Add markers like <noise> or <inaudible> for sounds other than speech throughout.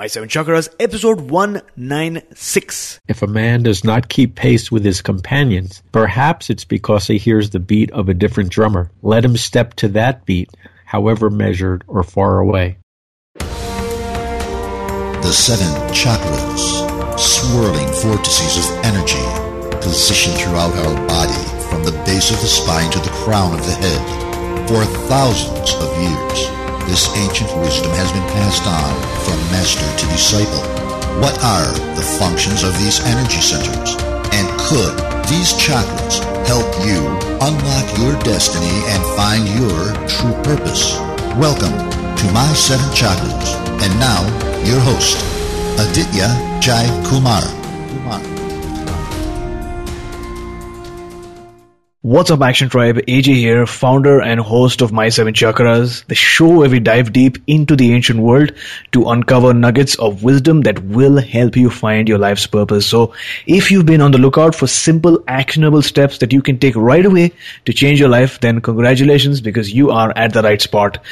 My Seven Chakras, episode 196. If a man does not keep pace with his companions, perhaps it's because he hears the beat of a different drummer. Let him step to that beat, however measured or far away. The seven chakras, swirling vortices of energy, positioned throughout our body from the base of the spine to the crown of the head for thousands of years. This ancient wisdom has been passed on from master to disciple. What are the functions of these energy centers? And could these chakras help you unlock your destiny and find your true purpose? Welcome to My Seven Chakras. And now, your host, Aditya Jai Kumar. Kumar. What's up, Action Tribe? AJ here, founder and host of My Seven Chakras, the show where we dive deep into the ancient world to uncover nuggets of wisdom that will help you find your life's purpose. So, if you've been on the lookout for simple, actionable steps that you can take right away to change your life, then congratulations because you are at the right spot.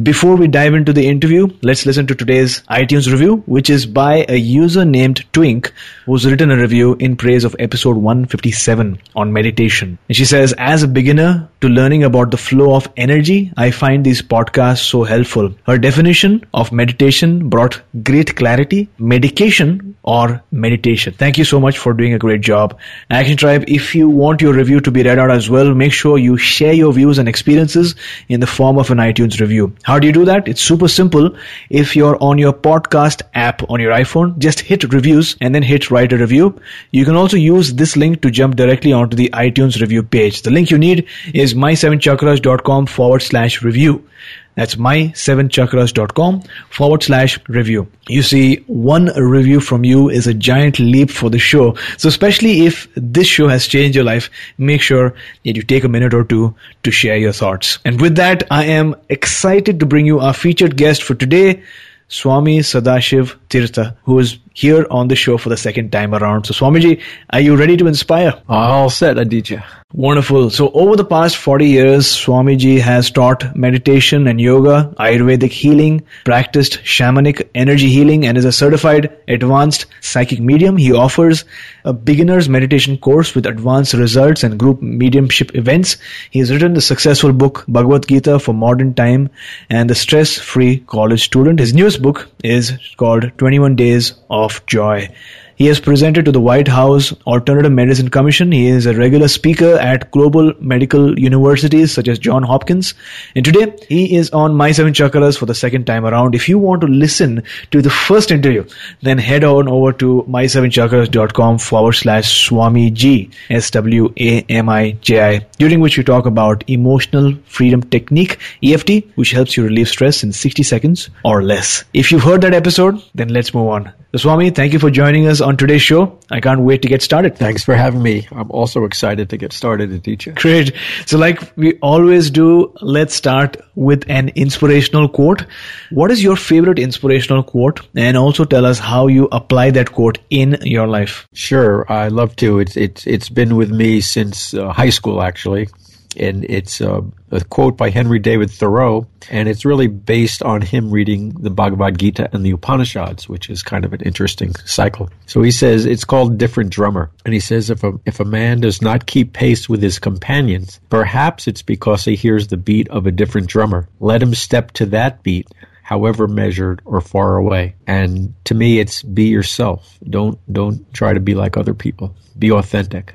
Before we dive into the interview, let's listen to today's iTunes review, which is by a user named Twink, who's written a review in praise of episode 157 on meditation. And she says, says, as a beginner to learning about the flow of energy, I find these podcasts so helpful. Her definition of meditation brought great clarity, medication or meditation. Thank you so much for doing a great job. Action Tribe, if you want your review to be read out as well, make sure you share your views and experiences in the form of an iTunes review. How do you do that? It's super simple. If you're on your podcast app on your iPhone, just hit reviews and then hit write a review. You can also use this link to jump directly onto the iTunes review page. The link you need is my7chakras.com forward slash review. That's my7chakras.com forward slash review. You see, one review from you is a giant leap for the show. So especially if this show has changed your life, make sure that you take a minute or two to share your thoughts. And with that, I am excited to bring you our featured guest for today, Swami Sadashiv Tirtha, who is here on the show for the second time around. So Swamiji, are you ready to inspire? All set, Aditya. Wonderful. So over the past 40 years, Swamiji has taught meditation and yoga, Ayurvedic healing, practiced shamanic energy healing, and is a certified advanced psychic medium. He offers a beginner's meditation course with advanced results and group mediumship events. He has written the successful book Bhagavad Gita for modern time and the stress-free college student. His newest book is called 21 Days of Joy. He has presented to the White House Alternative Medicine Commission. He is a regular speaker at global medical universities such as John Hopkins. And today he is on My Seven Chakras for the second time around. If you want to listen to the first interview, then head on over to my7chakras.com forward slash Swamiji, S-W-A-M-I-J-I, during which we talk about emotional freedom technique, EFT, which helps you relieve stress in 60 seconds or less. If you've heard that episode, then let's move on. So Swami, thank you for joining us on today's show. I can't wait to get started. Thanks for having me. I'm also excited to get started, Aditya. Great. So like we always do, let's start with an inspirational quote. What is your favorite inspirational quote? And also tell us how you apply that quote in your life. Sure. I love to. It's, it's, it's been with me since uh, high school, actually and it's uh, a quote by Henry David Thoreau, and it's really based on him reading the Bhagavad Gita and the Upanishads, which is kind of an interesting cycle. So he says it's called different drummer, and he says if a if a man does not keep pace with his companions, perhaps it's because he hears the beat of a different drummer. Let him step to that beat however measured or far away. And to me, it's be yourself. Don't, don't try to be like other people. Be authentic.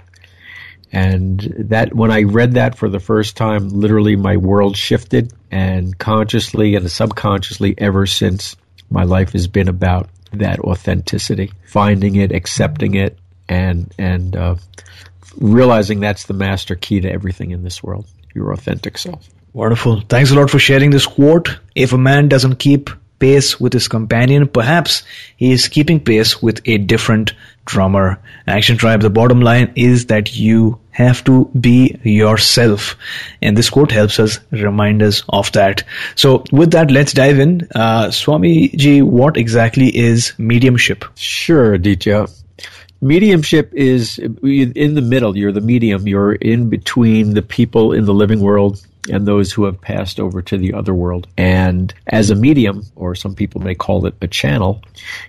And that, when I read that for the first time, literally my world shifted and consciously and subconsciously ever since my life has been about that authenticity, finding it, accepting it, and, and, uh, realizing that's the master key to everything in this world. Your authentic self. Wonderful. Thanks a lot for sharing this quote. If a man doesn't keep pace with his companion, perhaps he is keeping pace with a different drummer. Action Tribe, the bottom line is that you have to be yourself. And this quote helps us remind us of that. So with that, let's dive in. Uh, Swami ji, what exactly is mediumship? Sure, Aditya. Mediumship is in the middle. You're the medium. You're in between the people in the living world and those who have passed over to the other world. And as a medium, or some people may call it a channel,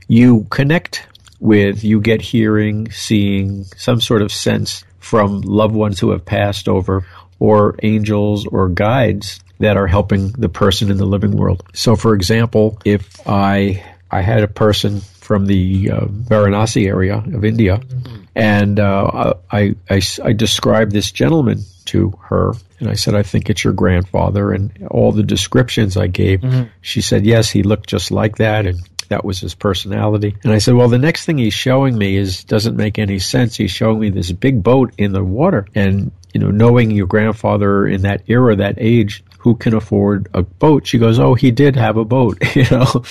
you connect with, you get hearing, seeing, some sort of sense from loved ones who have passed over, or angels or guides that are helping the person in the living world. So, for example, if I I had a person from the uh, Varanasi area of India, and uh, I, I, I described this gentleman to her, and I said, "I think it's your grandfather." And all the descriptions I gave, mm-hmm. she said, "Yes, he looked just like that," and that was his personality. And I said, well, the next thing he's showing me is doesn't make any sense. He's showing me this big boat in the water. And, you know, knowing your grandfather in that era, that age, who can afford a boat? She goes, oh, he did have a boat, <laughs> you know.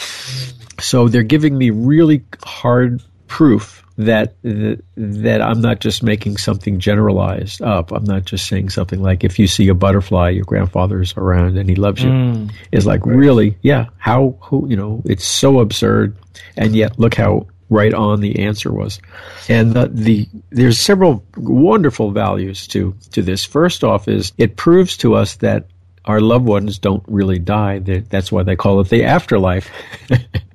So they're giving me really hard proof that that I'm not just making something generalized up. I'm not just saying something like if you see a butterfly, your grandfather's around and he loves you. Mm. It's like really, yeah. How who you know? It's so absurd, and yet look how right on the answer was. And the, the there's several wonderful values to to this. First off, is it proves to us that our loved ones don't really die. That's why they call it the afterlife. <laughs>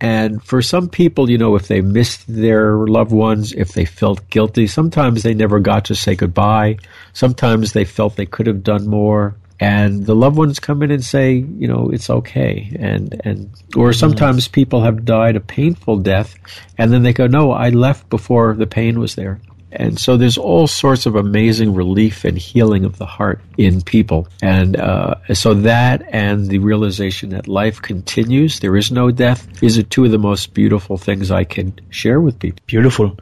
and for some people, you know, if they missed their loved ones, if they felt guilty, sometimes they never got to say goodbye. Sometimes they felt they could have done more. And the loved ones come in and say, you know, it's okay. And, and, or sometimes people have died a painful death and then they go, no, I left before the pain was there. And so there's all sorts of amazing relief and healing of the heart in people. And uh, so that and the realization that life continues, there is no death, is two of the most beautiful things I can share with people. Beautiful.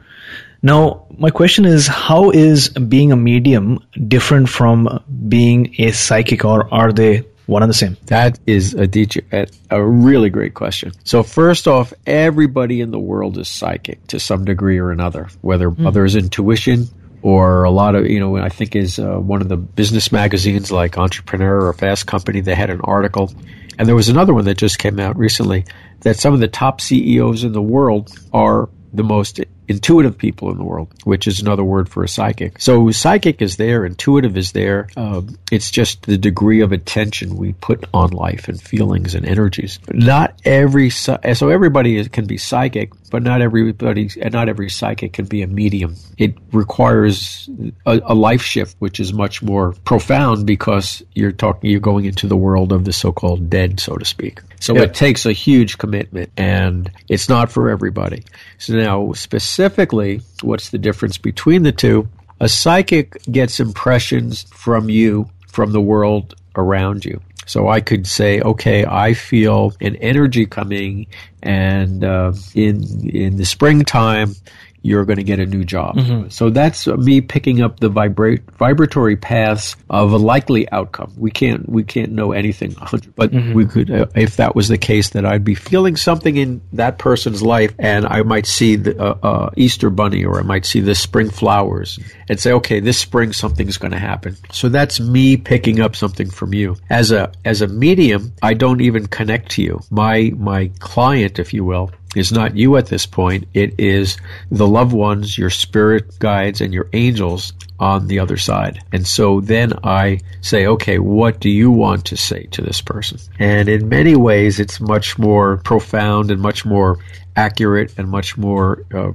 Now, my question is how is being a medium different from being a psychic, or are they one and the same? That is a, a really great question. So first off, everybody in the world is psychic to some degree or another, whether mm. others intuition or a lot of, you know, I think is uh, one of the business magazines like Entrepreneur or Fast Company, they had an article. And there was another one that just came out recently that some of the top CEOs in the world are the most intuitive people in the world, which is another word for a psychic. So psychic is there, intuitive is there. Um, it's just the degree of attention we put on life and feelings and energies. Not every so everybody can be psychic, but not everybody and not every psychic can be a medium. It requires a, a life shift, which is much more profound because you're talking, you're going into the world of the so-called dead, so to speak. So yeah. it takes a huge commitment, and it's not for everybody. So now, specifically specifically, what's the difference between the two? A psychic gets impressions from you, from the world around you. So I could say, okay, I feel an energy coming, and uh, in in the springtime, you're going to get a new job. Mm-hmm. So that's me picking up the vibrate, vibratory paths of a likely outcome. We can't we can't know anything, but mm-hmm. we could uh, if that was the case that I'd be feeling something in that person's life, and I might see the uh, uh, Easter bunny or I might see the spring flowers, and say, okay, this spring something's going to happen. So that's me picking up something from you as a as a medium. I don't even connect to you. My my client, if you will, is not you at this point. It is the loved ones, your spirit guides, and your angels on the other side. And so then I say, okay, what do you want to say to this person? And in many ways, it's much more profound and much more accurate and much more uh,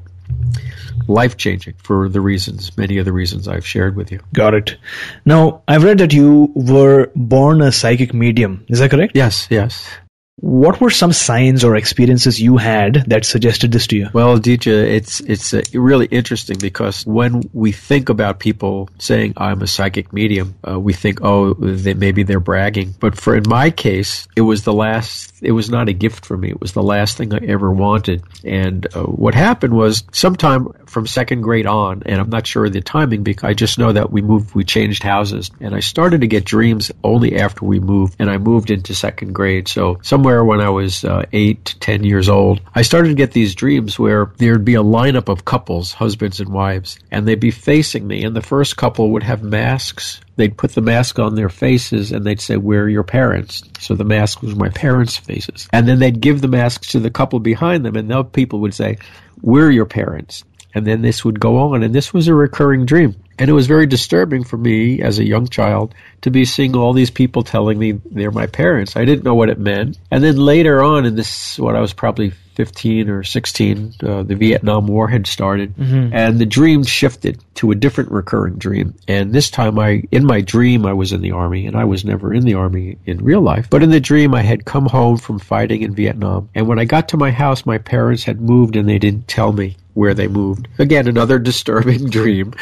life changing for the reasons, many of the reasons I've shared with you. Got it. Now, I've read that you were born a psychic medium. Is that correct? Yes, yes. What were some signs or experiences you had that suggested this to you? Well, AJ, it's it's uh, really interesting because when we think about people saying I'm a psychic medium, uh, we think, oh, they, maybe they're bragging. But for in my case, it was the last. It was not a gift for me. It was the last thing I ever wanted. And uh, what happened was sometime from second grade on, and I'm not sure of the timing because I just know that we moved, we changed houses, and I started to get dreams only after we moved, and I moved into second grade. So some somewhere when I was uh, eight to ten years old, I started to get these dreams where there'd be a lineup of couples, husbands and wives, and they'd be facing me. And the first couple would have masks. They'd put the mask on their faces and they'd say, Where are your parents? So the mask was my parents' faces. And then they'd give the masks to the couple behind them, and those people would say, We're your parents. And then this would go on, and this was a recurring dream. And it was very disturbing for me as a young child to be seeing all these people telling me they're my parents. I didn't know what it meant. And then later on in this, what I was probably 15 or 16, uh, the Vietnam War had started, mm-hmm. and the dream shifted to a different recurring dream. And this time, I, in my dream, I was in the army, and I was never in the army in real life. But in the dream, I had come home from fighting in Vietnam, and when I got to my house, my parents had moved, and they didn't tell me where they moved. Again, another <laughs> disturbing dream.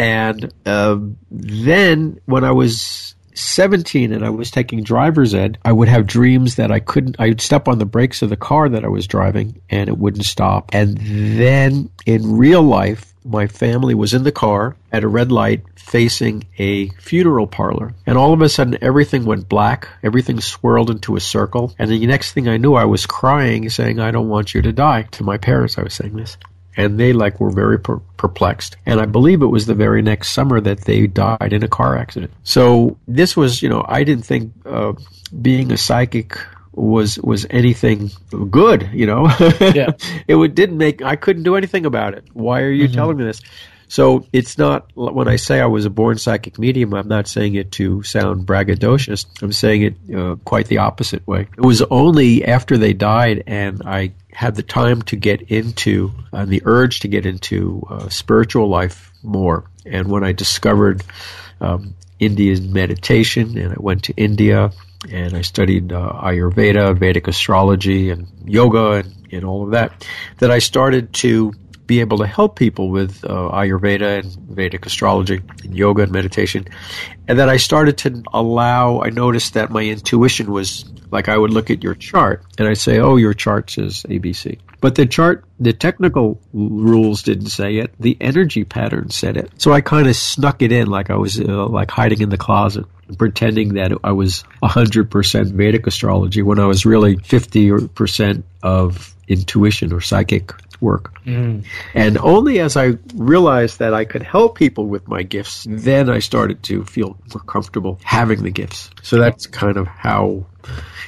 And uh, then when I was 17 and I was taking driver's ed, I would have dreams that I couldn't, I would step on the brakes of the car that I was driving and it wouldn't stop. And then in real life, my family was in the car at a red light facing a funeral parlor. And all of a sudden, everything went black. Everything swirled into a circle. And the next thing I knew, I was crying, saying, I don't want you to die. To my parents, I was saying this and they like were very per- perplexed. And I believe it was the very next summer that they died in a car accident. So this was, you know, I didn't think uh, being a psychic was was anything good. You know, <laughs> yeah. it didn't make. I couldn't do anything about it. Why are you mm-hmm. telling me this? So it's not when I say I was a born psychic medium, I'm not saying it to sound braggadocious. I'm saying it uh, quite the opposite way. It was only after they died and I had the time to get into and uh, the urge to get into uh, spiritual life more. And when I discovered um, Indian meditation and I went to India and I studied uh, Ayurveda, Vedic astrology, and yoga, and, and all of that, that I started to be able to help people with uh, Ayurveda and Vedic astrology and yoga and meditation. And then I started to allow, I noticed that my intuition was like I would look at your chart and I'd say, oh, your chart says ABC. But the chart, the technical rules didn't say it. The energy pattern said it. So I kind of snuck it in like I was uh, like hiding in the closet pretending that I was 100% Vedic astrology when I was really 50% of intuition or psychic work. Mm. And only as I realized that I could help people with my gifts, then I started to feel more comfortable having the gifts. So that's kind of how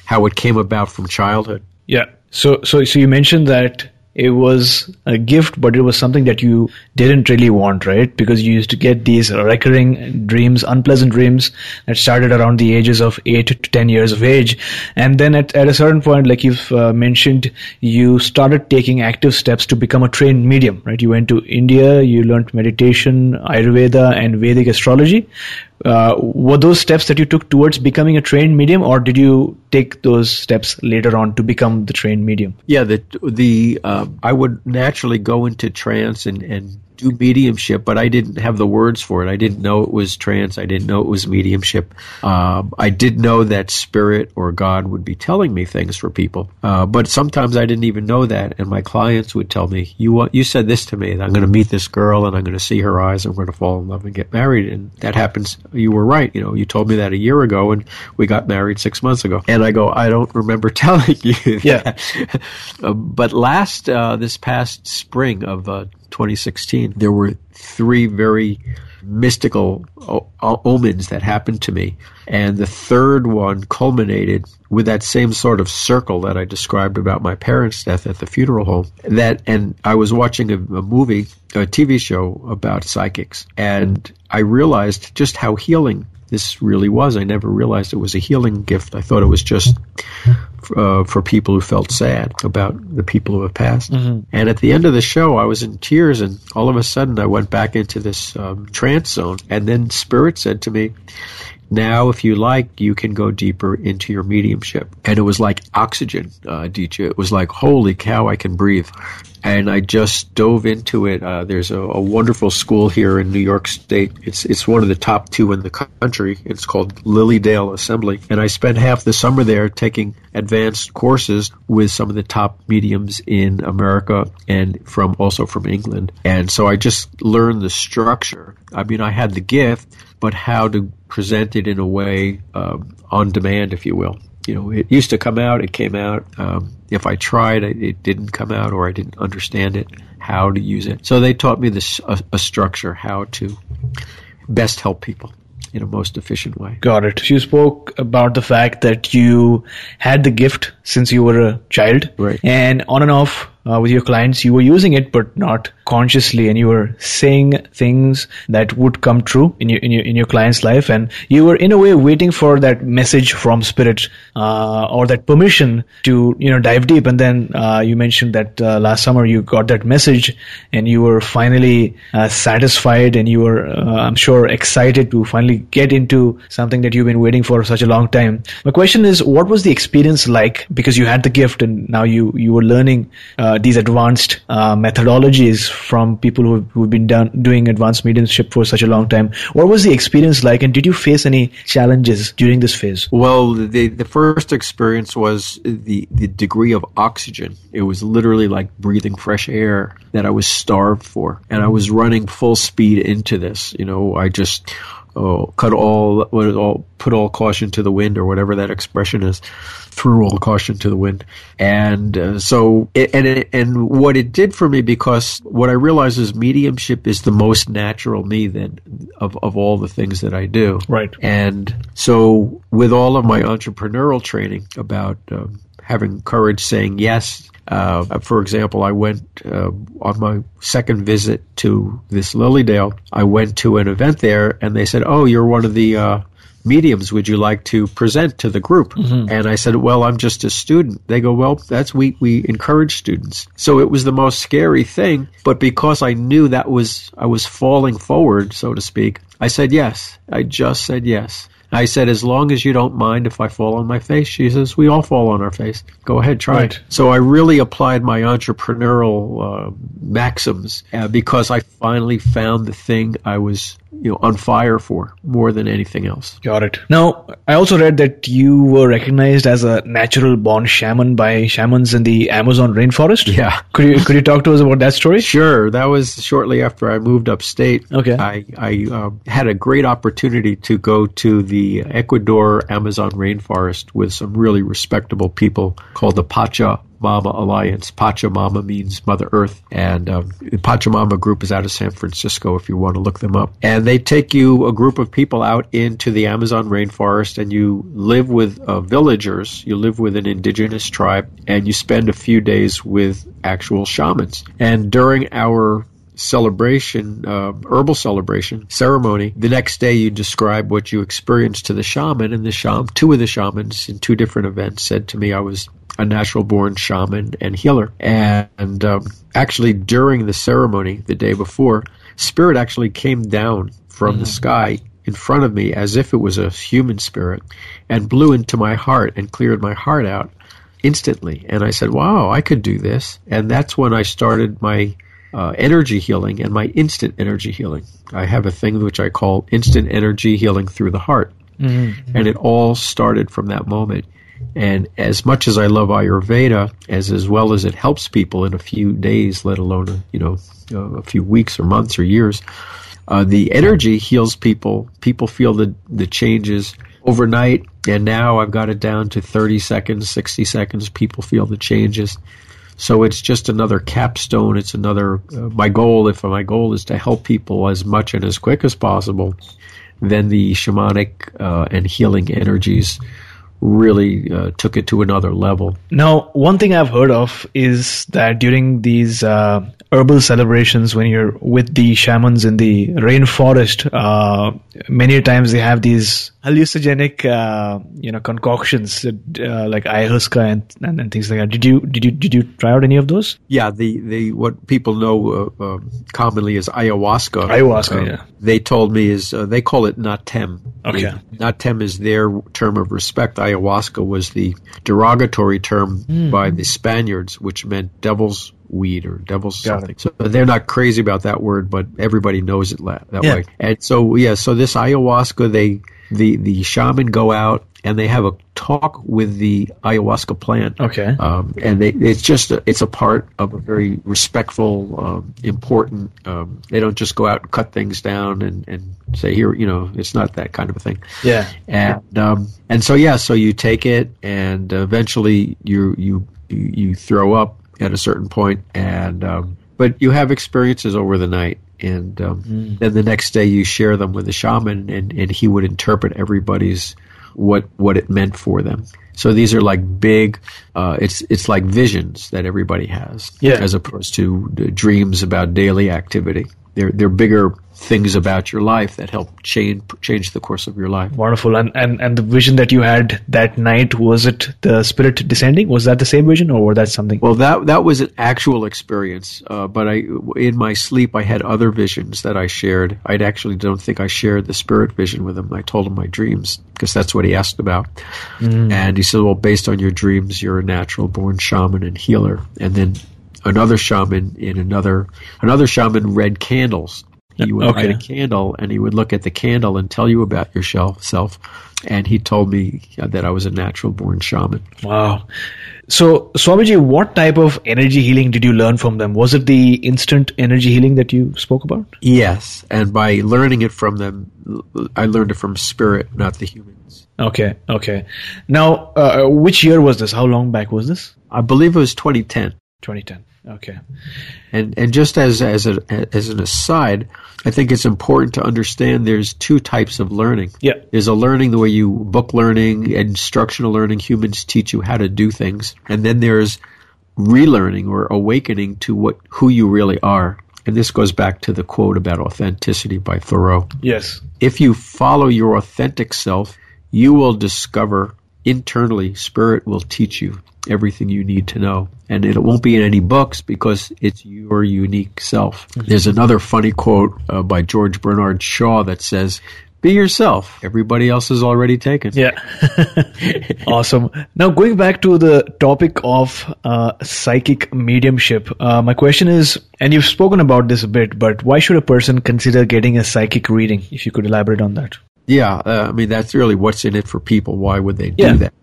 how it came about from childhood. Yeah. So so so you mentioned that it was a gift, but it was something that you didn't really want, right? Because you used to get these recurring dreams, unpleasant dreams that started around the ages of 8 to 10 years of age. And then at, at a certain point, like you've uh, mentioned, you started taking active steps to become a trained medium, right? You went to India, you learned meditation, Ayurveda, and Vedic astrology. Uh, were those steps that you took towards becoming a trained medium, or did you take those steps later on to become the trained medium? Yeah, the the uh, I would naturally go into trance and and do mediumship, but I didn't have the words for it. I didn't know it was trance. I didn't know it was mediumship. Uh, I did know that spirit or God would be telling me things for people, uh, but sometimes I didn't even know that. And my clients would tell me, "You you said this to me. I'm going to meet this girl, and I'm going to see her eyes, and we're going to fall in love and get married." And that happens. You were right. You know, you told me that a year ago, and we got married six months ago. And I go, I don't remember <laughs> telling you. Yeah. <laughs> uh, but last uh, this past spring of uh, 2016, there were three very mystical o- omens that happened to me. And the third one culminated with that same sort of circle that I described about my parents' death at the funeral home. That, and I was watching a, a movie, a TV show about psychics, and I realized just how healing this really was. I never realized it was a healing gift. I thought it was just uh, for people who felt sad about the people who have passed. Mm-hmm. And at the end of the show, I was in tears, and all of a sudden, I went back into this um, trance zone. And then Spirit said to me, now, if you like, you can go deeper into your mediumship. And it was like oxygen, uh, It was like, holy cow, I can breathe. And I just dove into it. Uh, there's a, a, wonderful school here in New York State. It's it's one of the top two in the country. It's called Lily Dale Assembly, and I spent half the summer there taking advanced courses with some of the top mediums in America and from also from England. And so I just learned the structure. I mean, I had the gift, but how to present it in a way um, on demand, if you will. You know, it used to come out, it came out. Um, if I tried, it didn't come out or I didn't understand it, how to use it. So they taught me this a, a structure, how to best help people in a most efficient way. Got it. You spoke about the fact that you had the gift since you were a child. Right. And on and off, uh, with your clients, you were using it, but not consciously, and you were saying things that would come true in your in your in your client's life, and you were in a way waiting for that message from spirit uh, or that permission to you know dive deep. And then uh, you mentioned that uh, last summer you got that message, and you were finally uh, satisfied, and you were uh, I'm sure excited to finally get into something that you've been waiting for such a long time. My question is, what was the experience like? Because you had the gift, and now you you were learning uh, these advanced uh, methodologies from people who who've been done, doing advanced mediumship for such a long time. What was the experience like, and did you face any challenges during this phase? Well, the the first experience was the the degree of oxygen. It was literally like breathing fresh air that I was starved for, and I was running full speed into this. You know, I just oh, cut all, all, put all caution to the wind, or whatever that expression is, threw all caution to the wind. And uh, so, it, and it, and what it did for me, because what I realized is mediumship is the most natural me then of of all the things that I do. Right. And so, with all of my entrepreneurial training about um, having courage, saying yes uh, for example, I went uh, on my second visit to this Lily Dale. I went to an event there, and they said, "Oh, you're one of the uh, mediums. Would you like to present to the group?" Mm-hmm. And I said, "Well, I'm just a student." They go, "Well, that's we we encourage students." So it was the most scary thing, but because I knew that was I was falling forward, so to speak, I said yes. I just said yes. I said, as long as you don't mind if I fall on my face. She says, we all fall on our face. Go ahead, try right. it. So I really applied my entrepreneurial uh, maxims uh, because I finally found the thing I was you know on fire for more than anything else. Got it. Now, I also read that you were recognized as a natural born shaman by shamans in the Amazon rainforest. Yeah. Could you could you talk to us about that story? Sure. That was shortly after I moved upstate. Okay. I I uh, had a great opportunity to go to the Ecuador Amazon rainforest with some really respectable people called the Pacha Mama Alliance. Pachamama means Mother Earth, and um, the Pachamama group is out of San Francisco. If you want to look them up, and they take you a group of people out into the Amazon rainforest, and you live with uh, villagers. You live with an indigenous tribe, and you spend a few days with actual shamans. And during our celebration, uh, herbal celebration ceremony. The next day, you describe what you experienced to the shaman, and the shaman, two of the shamans in two different events, said to me, "I was a natural born shaman and healer. And um, actually, during the ceremony the day before, spirit actually came down from mm-hmm. the sky in front of me as if it was a human spirit and blew into my heart and cleared my heart out instantly. And I said, wow, I could do this. And that's when I started my uh, energy healing and my instant energy healing. I have a thing which I call instant energy healing through the heart. Mm-hmm. And it all started from that moment. And as much as I love Ayurveda, as as well as it helps people in a few days, let alone you know a few weeks or months or years, uh, the energy heals people. People feel the the changes overnight, and now I've got it down to 30 seconds, 60 seconds. People feel the changes. So it's just another capstone. It's another uh, my goal. If my goal is to help people as much and as quick as possible, then the shamanic uh, and healing energies really uh, took it to another level. Now, one thing I've heard of is that during these uh, herbal celebrations, when you're with the shamans in the rainforest, uh, many times they have these hallucinogenic, uh, you know, concoctions uh, like ayahuasca and, and, and, things like that. Did you did you did you try out any of those? Yeah, the the what people know uh, um, commonly as ayahuasca. Ayahuasca, yeah. They told me is they call it natem. Okay. Natem is their term of respect. Ayahuasca was the derogatory term mm. by the Spaniards, which meant devil's weed or devil's Got something. It. So they're not crazy about that word, but everybody knows it that yeah. way. And so yeah, so this ayahuasca, they the the shaman go out and they have a talk with the ayahuasca plant. Okay. Um, and they, it's just a, it's a part of a very respectful, um, important. Um, they don't just go out and cut things down and, and say here, you know, it's not that kind of a thing. Yeah. And um, and so yeah, so you take it, and eventually you you you throw up at a certain point, and um, but you have experiences over the night and um, mm. then the next day you share them with the shaman and, and he would interpret everybody's what what it meant for them. So these are like big. Uh, it's it's like visions that everybody has, Yeah. as opposed to dreams about daily activity. They're they're bigger things about your life that help change change the course of your life. Wonderful. And, and and the vision that you had that night was it the spirit descending? Was that the same vision, or was that something? Well, that that was an actual experience, uh, but I in my sleep I had other visions that I shared. I actually don't think I shared the spirit vision with him. I told him my dreams because that's what he asked about, and he said, "Well, based on your dreams, you're a natural born shaman and healer." And then another shaman in another another shaman read candles. He would Okay. light a candle and he would look at the candle and tell you about yourself. Self, and he told me that I was a natural born shaman. Wow. So, Swamiji, what type of energy healing did you learn from them? Was it the instant energy healing that you spoke about? Yes, and by learning it from them, I learned it from spirit, not the humans. Okay, okay. Now, uh, which year was this? How long back was this? I believe it was 2010. 2010. Okay. And and just as as a, as an aside, I think it's important to understand there's two types of learning. Yeah. There's a learning the way you book learning, instructional learning, humans teach you how to do things, and then there's relearning or awakening to what who you really are. And this goes back to the quote about authenticity by Thoreau. Yes. if you follow your authentic self, you will discover internally, spirit will teach you everything you need to know. And it won't be in any books because it's your unique self. There's another funny quote uh, by George Bernard Shaw that says, be yourself. Everybody else is already taken. Yeah. <laughs> awesome. Now, going back to the topic of uh, psychic mediumship, uh, my question is, and you've spoken about this a bit, but why should a person consider getting a psychic reading? If you could elaborate on that. Yeah, uh, I mean that's really what's in it for people. Why would they do Yeah. that?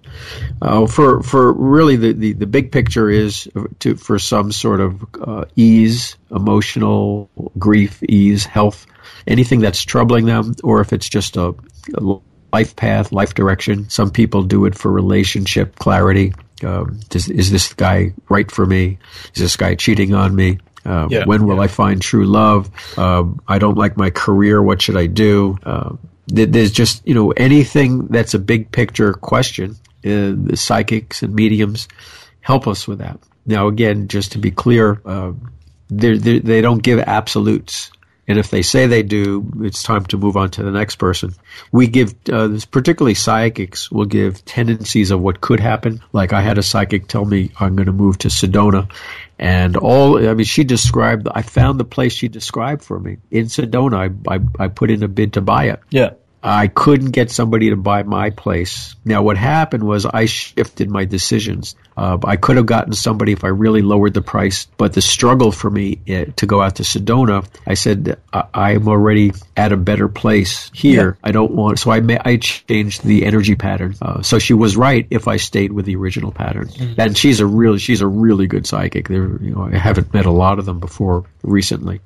Uh, for for really the, the, the big picture is to for some sort of uh, ease, emotional grief, ease, health, anything that's troubling them, or if it's just a, a life path, life direction. Some people do it for relationship clarity. Um, does, is this guy right for me? Is this guy cheating on me? Uh, Yeah. when will I find true love? Um, I don't like my career. What should I do? Uh, there's just you know anything that's a big picture question. Uh, the psychics and mediums help us with that. Now, again, just to be clear, uh, they're, they're, they don't give absolutes. And if they say they do, it's time to move on to the next person. We give, uh, particularly psychics, will give tendencies of what could happen. Like I had a psychic tell me I'm going to move to Sedona. And all, I mean, she described, I found the place she described for me in Sedona. I, I, I put in a bid to buy it. Yeah. I couldn't get somebody to buy my place. Now, what happened was I shifted my decisions. Uh, I could have gotten somebody if I really lowered the price, but the struggle for me uh, to go out to Sedona, I said I- I'm already at a better place here. I don't want, so I ma- I changed the energy pattern. Uh, so she was right if I stayed with the original pattern. And she's a really she's a really good psychic. There, you know, I haven't met a lot of them before recently.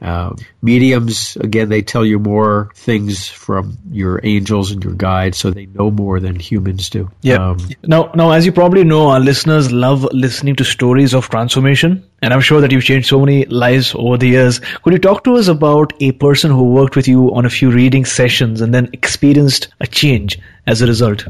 Uh, mediums, again, they tell you more things from your angels and your guides, so they know more than humans do. Yeah. Um, now, now, as you probably know, our listeners love listening to stories of transformation, and I'm sure that you've changed so many lives over the years. Could you talk to us about a person who worked with you on a few reading sessions and then experienced a change as a result?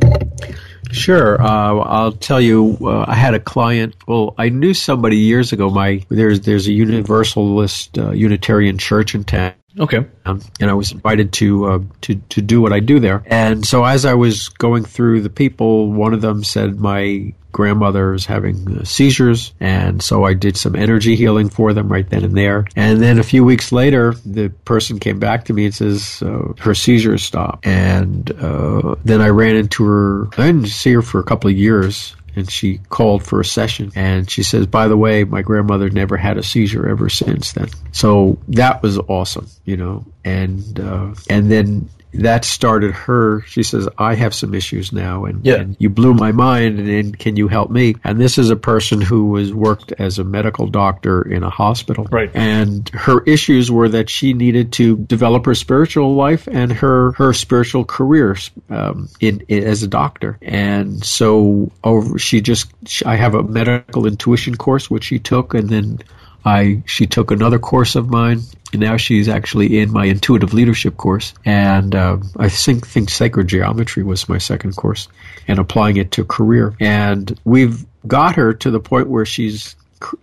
Sure. Uh, I'll tell you. Uh, I had a client. Well, I knew somebody years ago. My there's there's a Universalist uh, Unitarian church in town. Okay. Um, and I was invited to uh, to to do what I do there. And so as I was going through the people, one of them said my grandmother having uh, seizures, and so I did some energy healing for them right then and there. And then a few weeks later, the person came back to me and says uh, her seizures stopped. And uh, then I ran into her. I didn't see her for a couple of years and she called for a session and she says by the way my grandmother never had a seizure ever since then so that was awesome you know and uh, and then that started her she says i have some issues now and, Yeah. and you blew my mind and, and can you help me and this is a person who was worked as a medical doctor in a hospital Right. and her issues were that she needed to develop her spiritual life and her her spiritual career um, in, in as a doctor and so over she just she, I have a medical intuition course which she took and then I she took another course of mine, and now she's actually in my intuitive leadership course. And uh, I think think sacred geometry was my second course, and applying it to career. And we've got her to the point where she's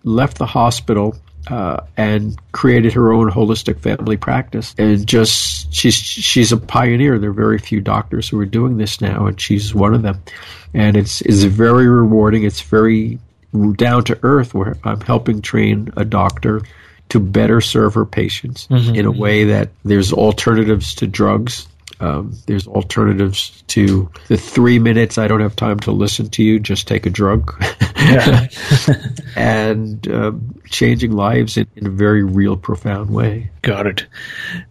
left the hospital uh, and created her own holistic family practice. And just she's she's a pioneer. There are very few doctors who are doing this now, and she's one of them. And it's it's very rewarding. It's very down to earth where I'm helping train a doctor to better serve her patients mm-hmm. in a way that there's alternatives to drugs. Um, there's alternatives to the three minutes I don't have time to listen to you, just take a drug. <laughs> <laughs> and um, changing lives in, in, a very real, profound way. Got it.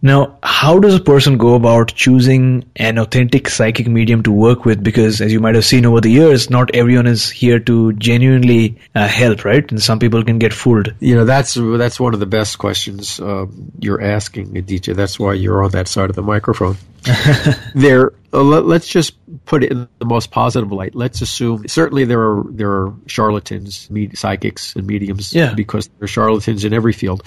Now, how does a person go about choosing an authentic psychic medium to work with? Because as you might have seen over the years, not everyone is here to genuinely uh, help, right? And some people can get fooled. You know, that's that's one of the best questions uh, you're asking, Aditya. That's why you're on that side of the microphone. <laughs> there, uh, let, us just put it in the most positive light. Let's assume certainly there are there are charlatans, med- psychics, and mediums, yeah. because there are charlatans in every field.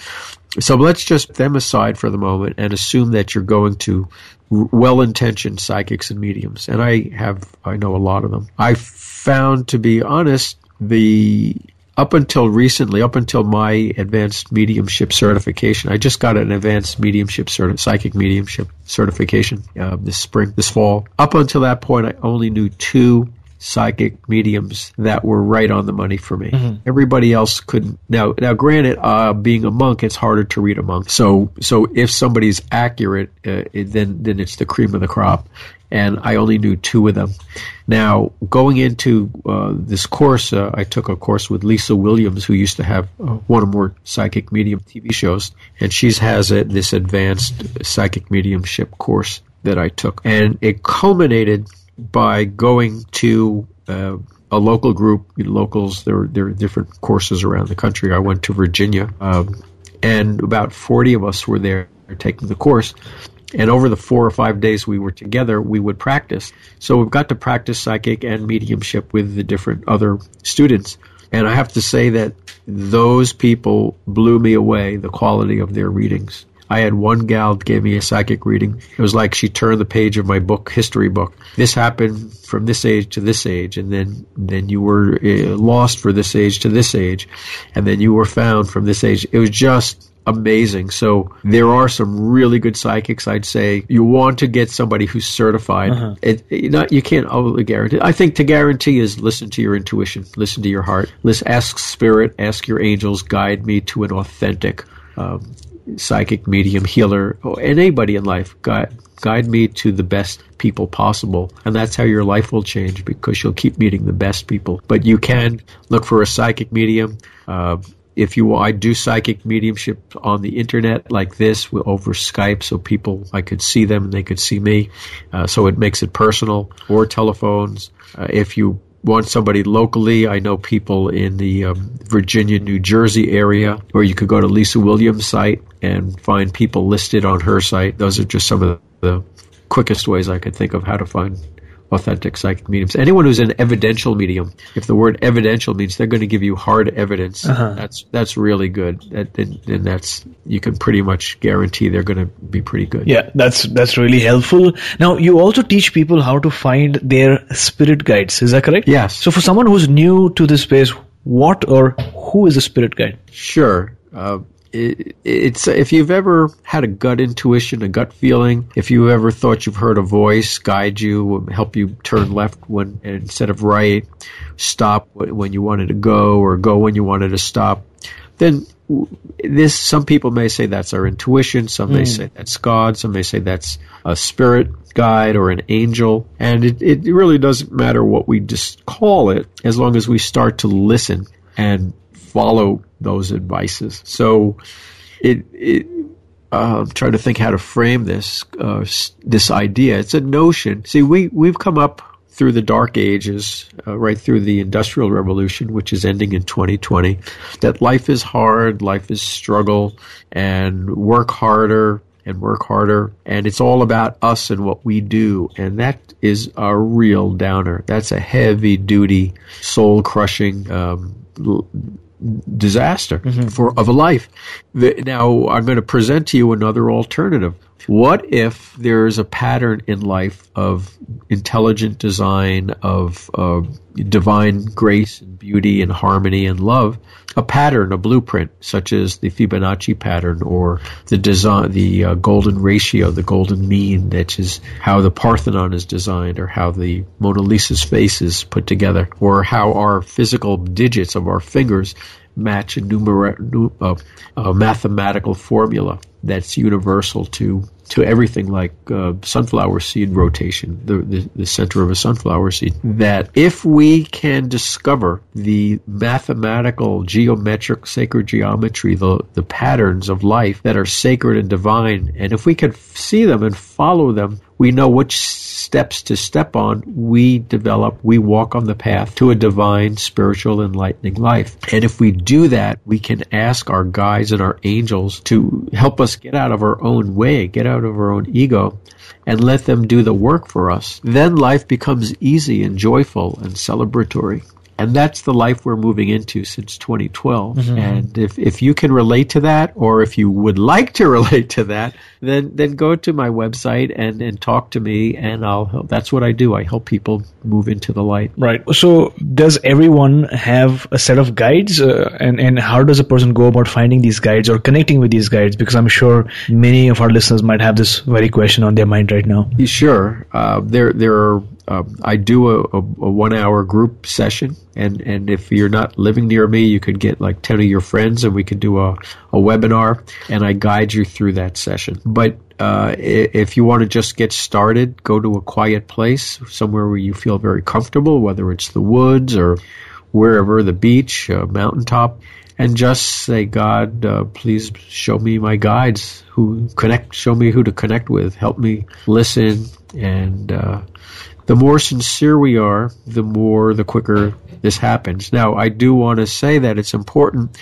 So let's just put them aside for the moment and assume that you're going to well-intentioned psychics and mediums, and I have I know a lot of them. I found, to be honest, the up until recently, up until my advanced mediumship certification, I just got an advanced mediumship certi- psychic mediumship certification uh, this spring, this fall. Up until that point, I only knew two psychic mediums that were right on the money for me. Mm-hmm. Everybody else couldn't. Now, now, granted, uh, being a monk, it's harder to read a monk. So, so if somebody's accurate, uh, it, then then it's the cream of the crop and I only knew two of them. Now, going into uh, this course, uh, I took a course with Lisa Williams, who used to have uh, one or more psychic medium TV shows, and she has a, this advanced psychic mediumship course that I took, and it culminated by going to uh, a local group, locals. There, there are different courses around the country. I went to Virginia, um, and about forty of us were there taking the course. And over the four or five days we were together, we would practice. So we've got to practice psychic and mediumship with the different other students. And I have to say that those people blew me away, the quality of their readings. I had one gal gave me a psychic reading. It was like she turned the page of my book, history book. This happened from this age to this age, and then then you were uh, lost for this age to this age, and then you were found from this age. It was just amazing. So there are some really good psychics. I'd say you want to get somebody who's certified. Uh-huh. It, it, not, you can't always guarantee. I think to guarantee is listen to your intuition, listen to your heart. Listen, ask spirit, ask your angels, guide me to an authentic um, psychic medium healer, or anybody in life. Guide guide me to the best people possible. And that's how your life will change because you'll keep meeting the best people. But you can look for a psychic medium. Uh, if you I do psychic mediumship on the internet like this over Skype, so people I could see them and they could see me, uh, so it makes it personal. Or telephones. Uh, if you want somebody locally, I know people in the um, Virginia, New Jersey area, or you could go to Lisa Williams' site and find people listed on her site. Those are just some of the quickest ways I could think of how to find authentic psychic mediums. Anyone who's an evidential medium, if the word evidential means they're going to give you hard evidence, uh-huh. that's that's really good. That, and, that's you can pretty much guarantee they're going to be pretty good. Yeah, that's that's really helpful. Now you also teach people how to find their spirit guides. Is that correct? Yes. So for someone who's new to this space, what or who is a spirit guide? Sure. Uh, it, it's if you've ever had a gut intuition, a gut feeling, if you ever thought you've heard a voice guide you, help you turn left when instead of right, stop when you wanted to go or go when you wanted to stop, then this some people may say that's our intuition, some may mm. say that's God, some may say that's a spirit guide or an angel, and it, it really doesn't matter what we just call it as long as we start to listen and follow those advices. So it, it uh, I'm trying to think how to frame this uh, this idea. It's a notion. See, we we've come up through the dark ages, uh, right through the industrial revolution, which is ending in 2020. That life is hard, life is struggle, and work harder and work harder, and it's all about us and what we do, and that is a real downer. That's a heavy duty, soul crushing. Um, disaster mm-hmm. for of a life. The, now I'm going to present to you another alternative. What if there's a pattern in life of intelligent design, of uh, divine grace and beauty and harmony and love, a pattern, a blueprint, such as the Fibonacci pattern or the design, the uh, golden ratio, the golden mean, that is how the Parthenon is designed, or how the Mona Lisa's face is put together, or how our physical digits of our fingers match a, uh, a mathematical formula that's universal to to everything like uh, sunflower seed rotation, the, the, the center of a sunflower seed. That if we can discover the mathematical, geometric, sacred geometry, the, the patterns of life that are sacred and divine, and if we can see them and follow them, we know which steps to step on, we develop, we walk on the path to a divine, spiritual, enlightening life. And if we do that, we can ask our guides and our angels to help us get out of our own way, get out of our own ego, and let them do the work for us. Then life becomes easy and joyful and celebratory. And that's the life we're moving into since 2012. Mm-hmm. And if, if you can relate to that, or if you would like to <laughs> relate to that, then, then go to my website and, and talk to me and I'll help. That's what I do. I help people move into the light. Right. So does everyone have a set of guides? Uh, and, and how does a person go about finding these guides or connecting with these guides? Because I'm sure many of our listeners might have this very question on their mind right now. Sure. Uh, there, there are uh, I do a, a, a, one hour group session, and, and if you're not living near me, you could get like 10 of your friends and we could do a, a webinar and I guide you through that session. But uh, if you want to just get started, go to a quiet place, somewhere where you feel very comfortable, whether it's the woods or wherever, the beach, a mountaintop, and just say, God, uh, please show me my guides who connect, show me who to connect with, help me listen and, uh, the more sincere we are, the more, the quicker this happens. Now, I do want to say that it's important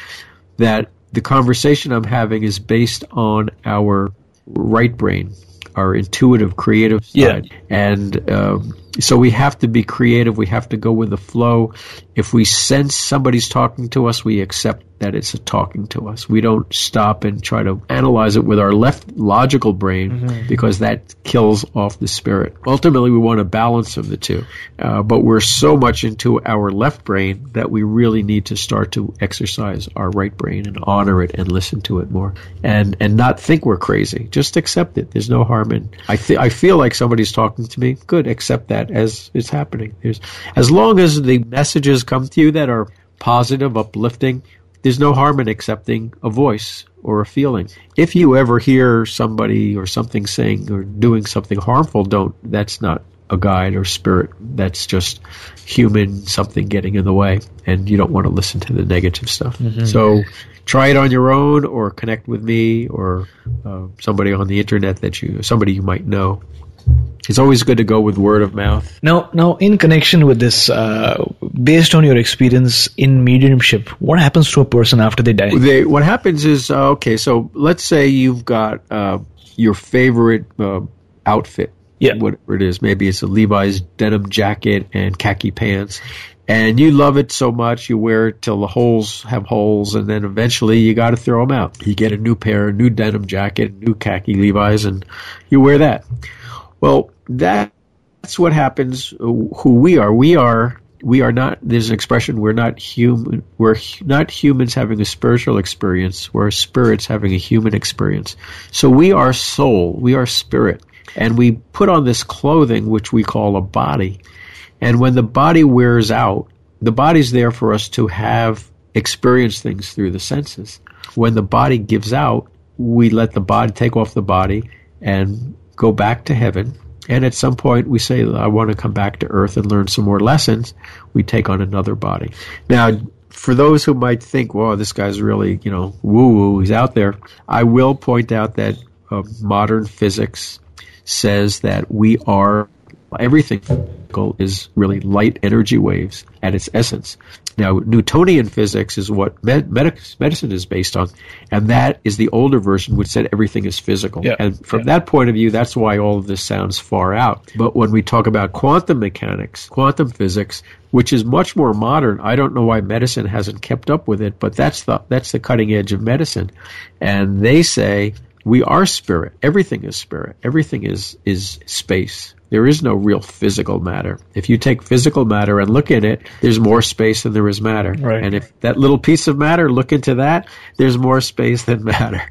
that the conversation I'm having is based on our right brain, our intuitive, creative side. Yeah. And um, so we have to be creative. We have to go with the flow. If we sense somebody's talking to us, we accept that it's a talking to us. We don't stop and try to analyze it with our left logical brain mm-hmm. because that kills off the spirit. Ultimately, we want a balance of the two. Uh, but we're so much into our left brain that we really need to start to exercise our right brain and honor it and listen to it more and, and not think we're crazy. Just accept it. There's no harm in I, th- I feel like somebody's talking to me. Good. Accept that as it's happening. There's, as long as the messages come to you that are positive, uplifting, there's no harm in accepting a voice or a feeling. If you ever hear somebody or something saying or doing something harmful, don't, that's not a guide or spirit. That's just human something getting in the way, and you don't want to listen to the negative stuff. Mm-hmm. So try it on your own, or connect with me, or uh, somebody on the internet that you, somebody you might know, it's always good to go with word of mouth. Now, now, in connection with this, uh, based on your experience in mediumship, what happens to a person after they die? They, what happens is, uh, okay, so let's say you've got uh, your favorite uh, outfit, yeah. whatever it is. Maybe it's a Levi's denim jacket and khaki pants, and you love it so much you wear it till the holes have holes, and then eventually you got to throw them out. You get a new pair, a new denim jacket, new khaki Levi's, and you wear that. Well, that's what happens. Uh, who we are, we are, we are not. There's an expression: we're not human. We're not humans having a spiritual experience. We're spirits having a human experience. So we are soul. We are spirit, and we put on this clothing which we call a body. And when the body wears out, the body's there for us to have experience things through the senses. When the body gives out, we let the body take off the body and go back to heaven. And at some point, we say, I want to come back to earth and learn some more lessons. We take on another body. Now, for those who might think, well, this guy's really, you know, woo woo, he's out there, I will point out that uh, modern physics says that we are everything is really light energy waves at its essence. Now, Newtonian physics is what med- medic- medicine is based on, and that is the older version, which said everything is physical. Yeah. And from Yeah. that point of view, that's why all of this sounds far out. But when we talk about quantum mechanics, quantum physics, which is much more modern, I don't know why medicine hasn't kept up with it, but that's the that's the cutting edge of medicine. And they say we are spirit. Everything is spirit. Everything is is space. There is no real physical matter. If you take physical matter and look in it, there's more space than there is matter. Right. And if that little piece of matter, look into that, there's more space than matter.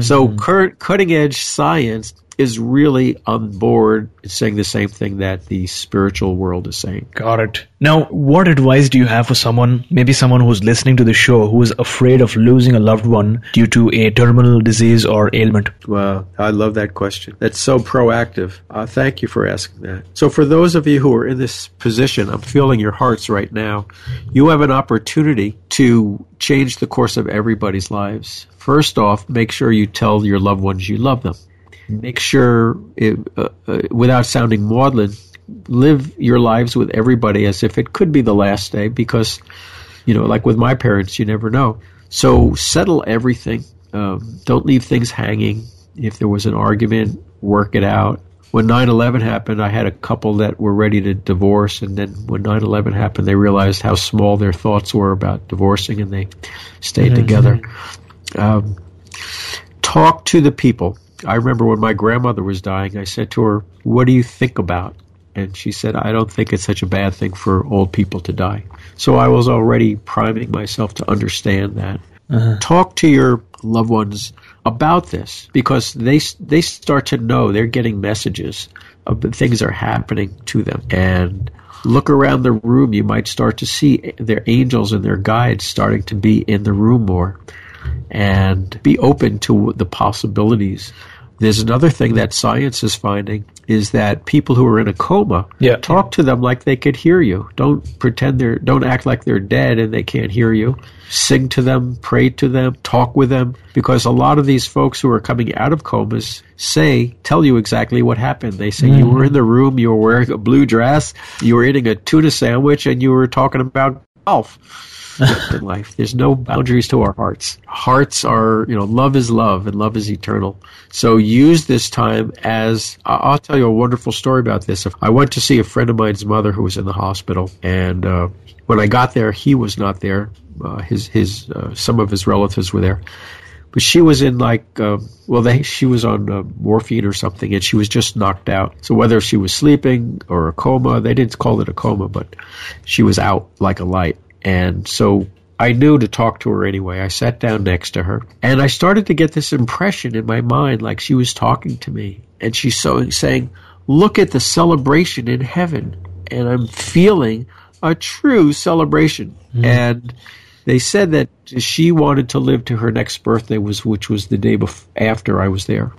So mm-hmm. current cutting edge science is really on board saying the same thing that the spiritual world is saying. Got it. Now, what advice do you have for someone, maybe someone who's listening to the show who is afraid of losing a loved one due to a terminal disease or ailment? Wow, I love that question. That's so proactive. Uh, thank you for asking that. So, for those of you who are in this position, I'm feeling your hearts right now. You have an opportunity to change the course of everybody's lives. First off, make sure you tell your loved ones you love them. Make sure, it, uh, uh, without sounding maudlin, live your lives with everybody as if it could be the last day because you know, like with my parents, you never know. So settle everything. Um, don't leave things hanging. If there was an argument, work it out. When 9/11 happened, I had a couple that were ready to divorce, and then when 9/11 happened, they realized how small their thoughts were about divorcing, and they stayed together. Um, talk to the people. I remember when my grandmother was dying, I said to her, "What do you think about?" And she said, I don't think it's such a bad thing for old people to die. So I was already priming myself to understand that. Uh-huh. Talk to your loved ones about this because they they start to know they're getting messages of the things are happening to them and look around the room you might start to see their angels and their guides starting to be in the room more and be open to the possibilities there's another thing that science is finding is that people who are in a coma Yeah. talk to them like they could hear you. Don't pretend they're don't act like they're dead and they can't hear you. Sing to them, pray to them, talk with them because a lot of these folks who are coming out of comas say tell you exactly what happened. They say you mm-hmm. were in the room, you were wearing a blue dress, you were eating a tuna sandwich and you were talking about golf in life. There's no boundaries to our hearts. Hearts are, you know, love is love and love is eternal. So use this time as, I'll tell you a wonderful story about this. I went to see a friend of mine's mother who was in the hospital and, uh, when I got there, he was not there. Uh, his, his, uh, some of his relatives were there. But she was in like, um, well, they, she was on uh, morphine or something, and she was just knocked out. So whether she was sleeping or a coma, they didn't call it a coma, but she was out like a light. And so I knew to talk to her anyway. I sat down next to her, and I started to get this impression in my mind, like she was talking to me, and she's so saying, "Look at the celebration in heaven," and I'm feeling a true celebration, mm-hmm. and they said that she wanted to live to her next birthday was which was the day bef- after I was there.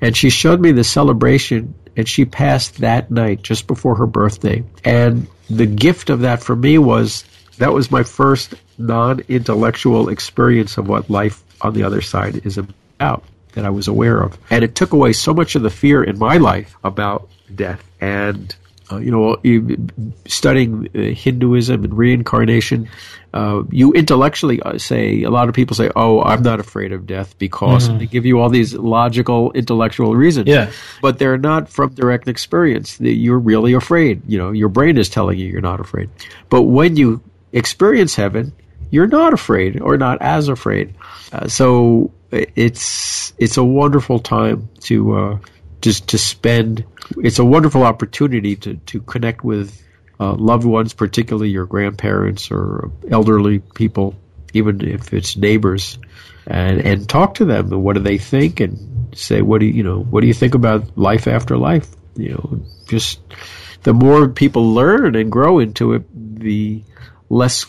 And she showed me the celebration and she passed that night just before her birthday. And the gift of that for me was that was my first non-intellectual experience of what life on the other side is about that I was aware of. And it took away so much of the fear in my life about death. And uh, you know, studying uh, Hinduism and reincarnation, uh, you intellectually uh, say, a lot of people say, oh, I'm not afraid of death because, and they give you all these logical, intellectual reasons. Yeah. But they're not from direct experience. You're really afraid. You know, your brain is telling you you're not afraid. But when you experience heaven, you're not afraid or not as afraid. Uh, so it's it's a wonderful time to uh, just to spend. It's a wonderful opportunity to to connect with uh, loved ones, particularly your grandparents or elderly people, even if it's neighbors, and and talk to them. And what do they think? And say, what do you, you know? What do you think about life after life? You know, just the more people learn and grow into it, the less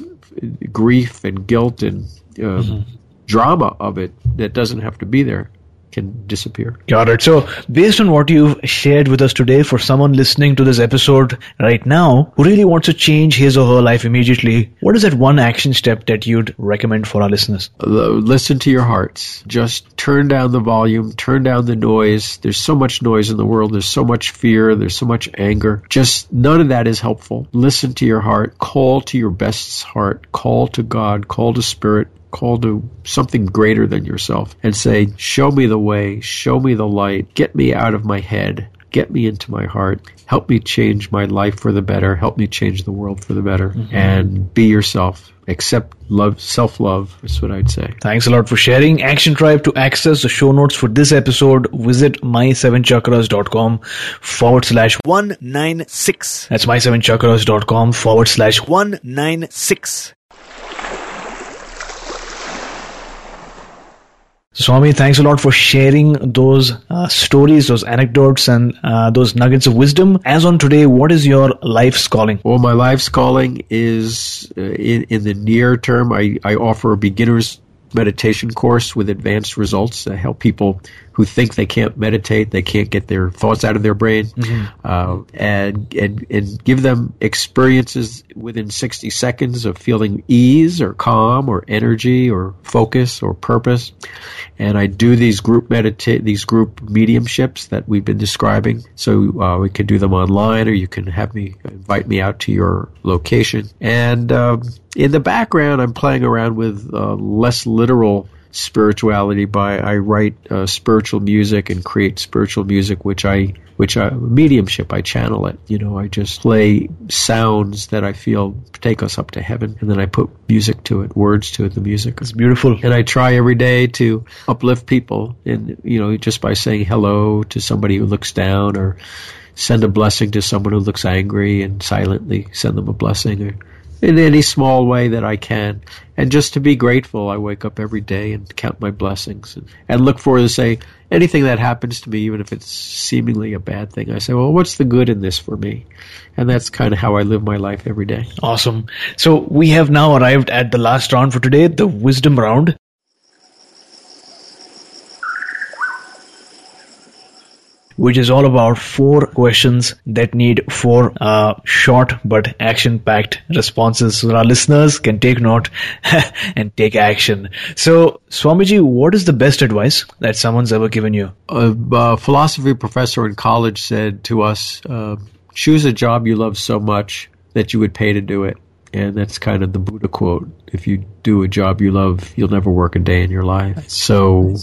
grief and guilt and um, drama of it that doesn't have to be there. Can disappear. Got it. So, based on what you've shared with us today, for someone listening to this episode right now who really wants to change his or her life immediately, what is that one action step that you'd recommend for our listeners? Uh, listen to your hearts. Just turn down the volume, turn down the noise. There's so much noise in the world. There's so much fear. There's so much anger. Just none of that is helpful. Listen to your heart. Call to your best heart. Call to God. Call to Spirit call to something greater than yourself and say, Show me the way, show me the light, get me out of my head, get me into my heart, help me change my life for the better, help me change the world for the better, mm-hmm. and be yourself. Accept love, self love is what I'd say. Thanks a lot for sharing. Action Tribe, to access the show notes for this episode, visit my7chakras.com forward slash 196. That's my7chakras.com forward slash 196. Swami, thanks a lot for sharing those uh, stories, those anecdotes, and uh, those nuggets of wisdom. As on today, what is your life's calling? Well, my life's calling is uh, in, in the near term. I, I offer beginner's meditation course with advanced results. to help people who think they can't meditate, they can't get their thoughts out of their brain, mm-hmm. uh, and, and and give them experiences within 60 seconds of feeling ease or calm or energy or focus or purpose. And I do these group meditate these group mediumships that we've been describing. So uh, we can do them online, or you can have me invite me out to your location. And um, in the background, I'm playing around with uh, less literal spirituality by I write uh, spiritual music and create spiritual music, which I which I mediumship I channel it. You know, I just play sounds that I feel take us up to heaven, and then I put music to it, words to it. The music is beautiful, and I try every day to uplift people, and you know, just by saying hello to somebody who looks down or send a blessing to someone who looks angry and silently send them a blessing or in any small way that I can. And just to be grateful, I wake up every day and count my blessings and, and look forward to say anything that happens to me, even if it's seemingly a bad thing. I say, well, what's the good in this for me? And that's kind of how I live my life every day. Awesome. So we have now arrived at the last round for today, the wisdom round. Which is all about four questions that need four uh, short but action packed responses so our listeners can take note <laughs> and take action. So, Swamiji, what is the best advice that someone's ever given you? A, a philosophy professor in college said to us, uh, choose a job you love so much that you would pay to do it. And that's kind of the Buddha quote. If you do a job you love, you'll never work a day in your life. So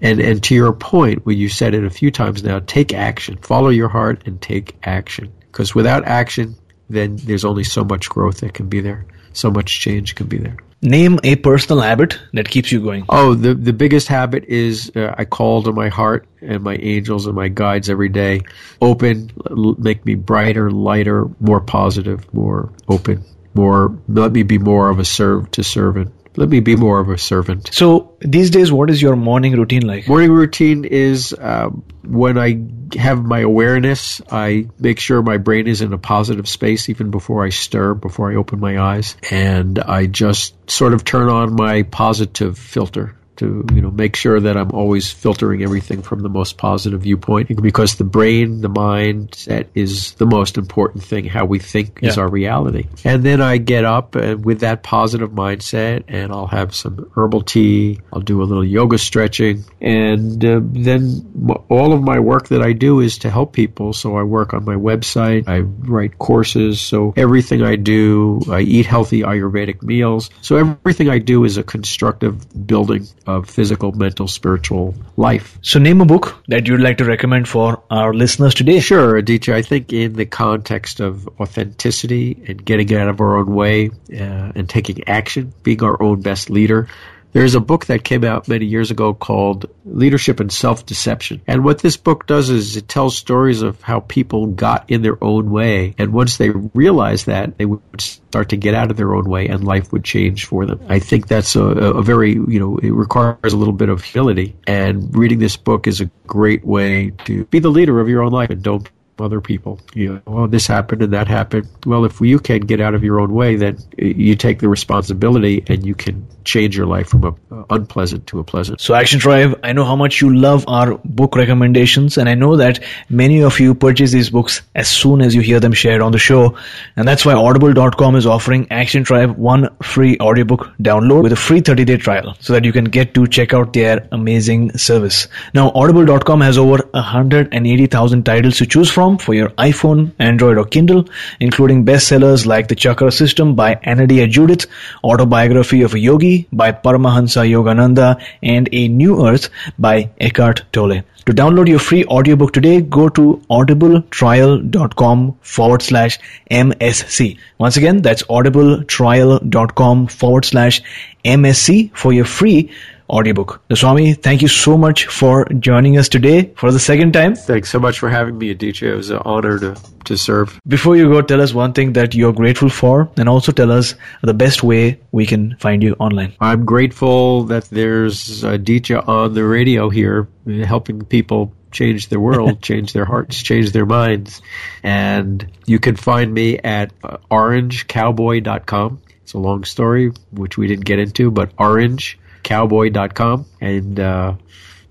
and and to your point, where you said it a few times now, take action. Follow your heart and take action. Because without action, then there's only so much growth that can be there. So much change can be there. Name a personal habit that keeps you going. Oh, the the biggest habit is uh, I call to my heart and my angels and my guides every day. Open, l- make me brighter, lighter, more positive, more open, more. Let me be more of a serve to servant let me be more of a servant. So these days, what is your morning routine like? Morning routine is uh, when I have my awareness, I make sure my brain is in a positive space even before I stir, before I open my eyes, and I just sort of turn on my positive filter to you know make sure that I'm always filtering everything from the most positive viewpoint because the brain, the mindset is the most important thing. How we think yeah. is our reality. And then I get up and with that positive mindset, and I'll have some herbal tea. I'll do a little yoga stretching, and uh, then all of my work that I do is to help people. So I work on my website. I write courses. So everything I do, I eat healthy Ayurvedic meals. So everything I do is a constructive building of physical, mental, spiritual life. So, name a book that you'd like to recommend for our listeners today. Sure, Aditya. I think in the context of authenticity and getting out of our own way uh, and taking action, being our own best leader, there's a book that came out many years ago called Leadership and Self Deception. And what this book does is it tells stories of how people got in their own way. And once they realized that, they would start to get out of their own way and life would change for them. I think that's a, a very, you know, it requires a little bit of humility. And reading this book is a great way to be the leader of your own life and don't other people. You know, well, this happened and that happened. Well, if you can get out of your own way, then you take the responsibility and you can change your life from a uh, unpleasant to a pleasant. So Action Tribe, I know how much you love our book recommendations and I know that many of you purchase these books as soon as you hear them shared on the show. And that's why audible.com is offering Action Tribe one free audiobook download with a free 30 day trial so that you can get to check out their amazing service. Now audible.com has over 180,000 titles to choose from for your iPhone, Android or Kindle, including bestsellers like The Chakra System by Anodea Judith, Autobiography of a Yogi, by Paramahansa Yogananda and A New Earth by Eckhart Tolle. To download your free audiobook today, go to audibletrial.com forward slash MSC. Once again, that's audibletrial.com forward slash MSC for your free audiobook. Swami, thank you so much for joining us today for the second time. Thanks so much for having me, Aditya. It was an honor to, to serve. Before you go, tell us one thing that you're grateful for and also tell us the best way we can find you online. I'm grateful that there's Aditya on the radio here helping people change their world, <laughs> change their hearts, change their minds. And you can find me at orangecowboy.com. It's a long story, which we didn't get into, but orange cowboy.com and uh,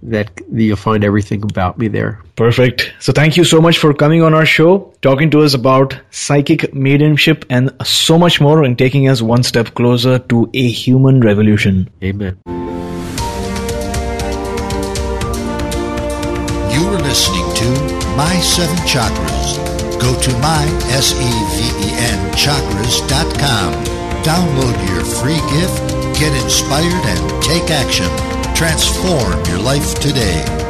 that you'll find everything about me there. Perfect. So thank you so much for coming on our show, talking to us about psychic mediumship and so much more and taking us one step closer to a human revolution. Amen. You were listening to My Seven Chakras. Go to my, S-E-V-E-N, chakras.com. Download your free gift Get inspired and take action. Transform your life today.